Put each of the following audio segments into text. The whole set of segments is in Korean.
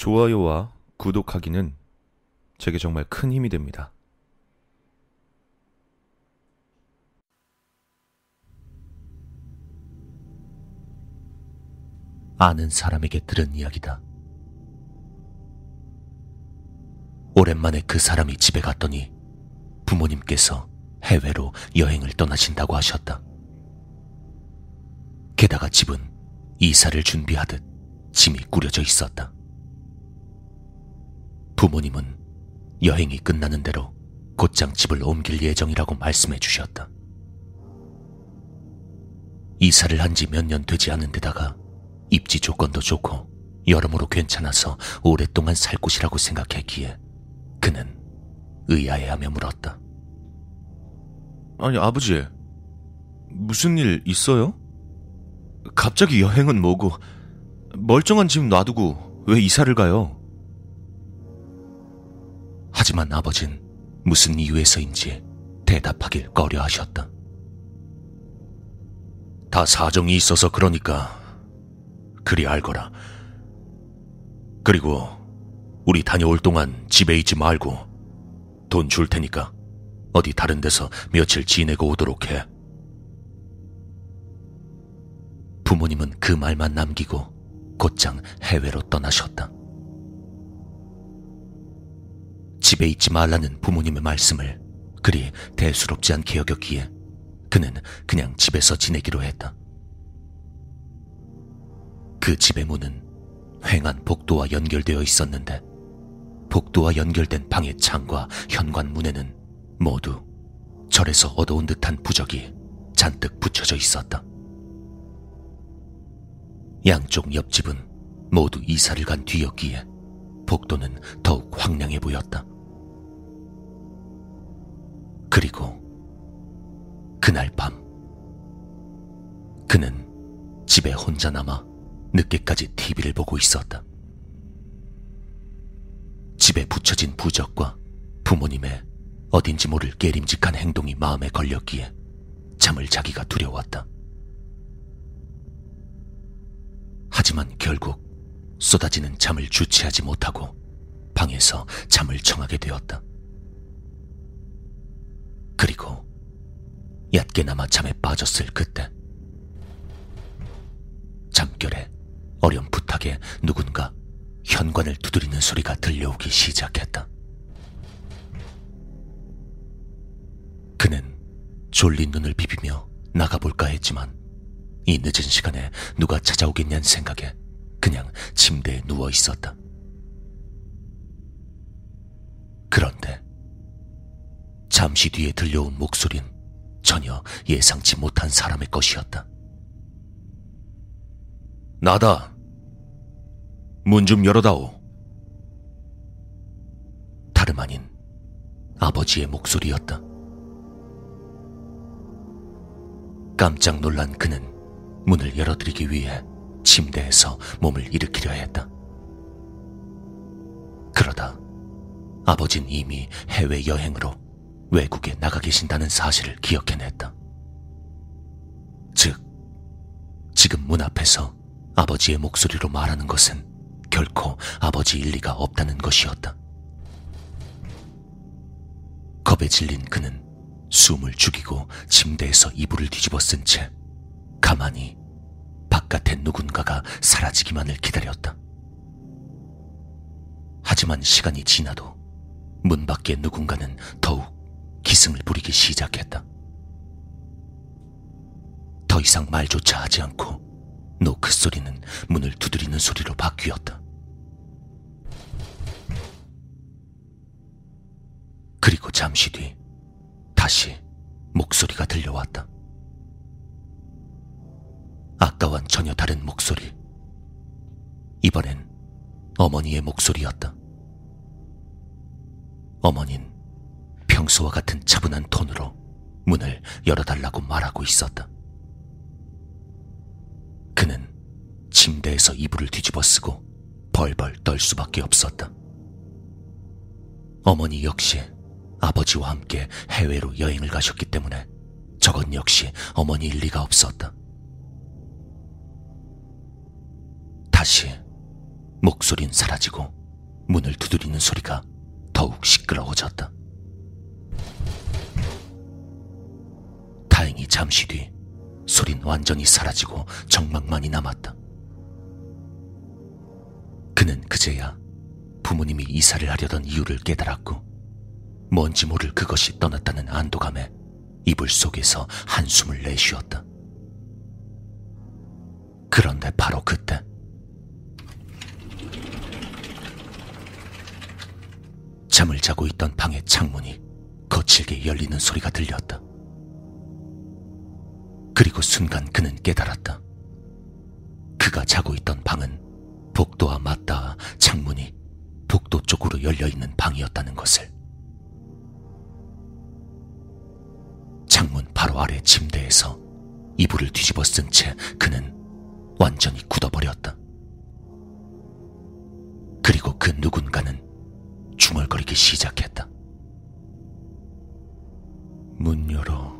좋아요와 구독하기는 제게 정말 큰 힘이 됩니다. 아는 사람에게 들은 이야기다. 오랜만에 그 사람이 집에 갔더니 부모님께서 해외로 여행을 떠나신다고 하셨다. 게다가 집은 이사를 준비하듯 짐이 꾸려져 있었다. 부모님은 여행이 끝나는 대로 곧장 집을 옮길 예정이라고 말씀해 주셨다. 이사를 한 지 몇 년 되지 않은 데다가 입지 조건도 좋고 여러모로 괜찮아서 오랫동안 살 곳이라고 생각했기에 그는 의아해하며 물었다. 아니, 아버지. 무슨 일 있어요? 갑자기 여행은 뭐고, 멀쩡한 집 놔두고 왜 이사를 가요? 하지만 아버진 무슨 이유에서인지 대답하길 꺼려 하셨다. 다 사정이 있어서 그러니까 그리 알거라. 그리고 우리 다녀올 동안 집에 있지 말고 돈 줄 테니까 어디 다른 데서 며칠 지내고 오도록 해. 부모님은 그 말만 남기고 곧장 해외로 떠나셨다. 집에 있지 말라는 부모님의 말씀을 그리 대수롭지 않게 여겼기에 그는 그냥 집에서 지내기로 했다. 그 집의 문은 횡한 복도와 연결되어 있었는데 복도와 연결된 방의 창과 현관 문에는 모두 절에서 얻어온 듯한 부적이 잔뜩 붙여져 있었다. 양쪽 옆집은 모두 이사를 간 뒤였기에 복도는 더욱 황량해 보였다. 그리고 그날 밤 그는 집에 혼자 남아 늦게까지 TV를 보고 있었다. 집에 붙여진 부적과 부모님의 어딘지 모를 깨림직한 행동이 마음에 걸렸기에 잠을 자기가 두려웠다. 하지만 결국 쏟아지는 잠을 주체하지 못하고 방에서 잠을 청하게 되었다. 그리고 얕게나마 잠에 빠졌을 그때 잠결에 어렴풋하게 누군가 현관을 두드리는 소리가 들려오기 시작했다. 그는 졸린 눈을 비비며 나가볼까 했지만 이 늦은 시간에 누가 찾아오겠냐는 생각에 그냥 침대에 누워 있었다. 그런데 잠시 뒤에 들려온 목소린 전혀 예상치 못한 사람의 것이었다. 나다. 문 좀 열어다오. 다름 아닌 아버지의 목소리였다. 깜짝 놀란 그는 문을 열어드리기 위해 침대에서 몸을 일으키려 했다. 그러다 아버진 이미 해외 여행으로 외국에 나가 계신다는 사실을 기억해냈다. 즉, 지금 문 앞에서 아버지의 목소리로 말하는 것은 결코 아버지 일리가 없다는 것이었다. 겁에 질린 그는 숨을 죽이고 침대에서 이불을 뒤집어 쓴 채 가만히 바깥에 누군가가 사라지기만을 기다렸다. 하지만 시간이 지나도 문 밖에 누군가는 더욱 기승을 부리기 시작했다. 더 이상 말조차 하지 않고 노크 소리는 문을 두드리는 소리로 바뀌었다. 그리고 잠시 뒤 다시 목소리가 들려왔다. 아까와는 전혀 다른 목소리. 이번엔 어머니의 목소리였다. 어머닌 평소와 같은 차분한 톤으로 문을 열어달라고 말하고 있었다. 그는 침대에서 이불을 뒤집어 쓰고 벌벌 떨 수밖에 없었다. 어머니 역시 아버지와 함께 해외로 여행을 가셨기 때문에 저건 역시 어머니일 리가 없었다. 다시 목소리는 사라지고 문을 두드리는 소리가 더욱 시끄러워졌다. 다행히 잠시 뒤 소린 완전히 사라지고 정막만이 남았다. 그는 그제야 부모님이 이사를 하려던 이유를 깨달았고 뭔지 모를 그것이 떠났다는 안도감에 이불 속에서 한숨을 내쉬었다. 그런데 바로 그때 잠을 자고 있던 방의 창문이 거칠게 열리는 소리가 들렸다. 그리고 순간 그는 깨달았다. 그가 자고 있던 방은 복도와 맞닿아 창문이 복도 쪽으로 열려 있는 방이었다는 것을. 창문 바로 아래 침대에서 이불을 뒤집어 쓴 채 그는 완전히 굳어버렸다. 그리고 그 누군가는 중얼거리기 시작했다. 문 열어.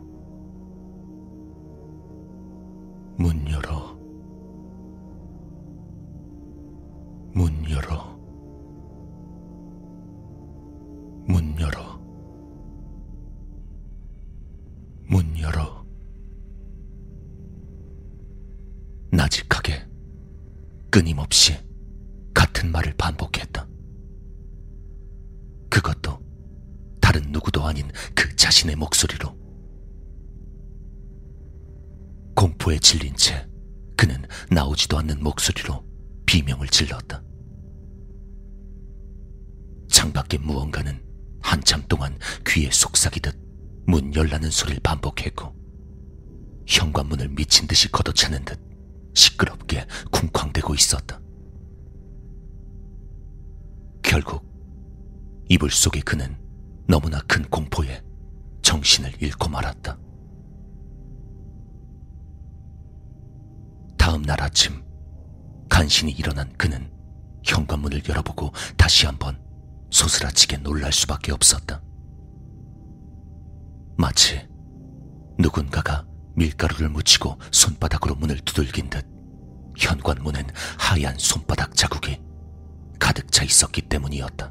나직하게 끊임없이 같은 말을 반복했다. 그것도 다른 누구도 아닌 그 자신의 목소리로. 공포에 질린 채 그는 나오지도 않는 목소리로 비명을 질렀다. 창밖에 무언가는 한참 동안 귀에 속삭이듯 문 열라는 소리를 반복했고 현관문을 미친 듯이 걷어차는 듯 시끄럽게 쿵쾅대고 있었다. 결국 이불 속의 그는 너무나 큰 공포에 정신을 잃고 말았다. 다음 날 아침 간신히 일어난 그는 현관문을 열어보고 다시 한번 소스라치게 놀랄 수밖에 없었다. 마치 누군가가 밀가루를 묻히고 손바닥으로 문을 두들긴 듯 현관문엔 하얀 손바닥 자국이 가득 차 있었기 때문이었다.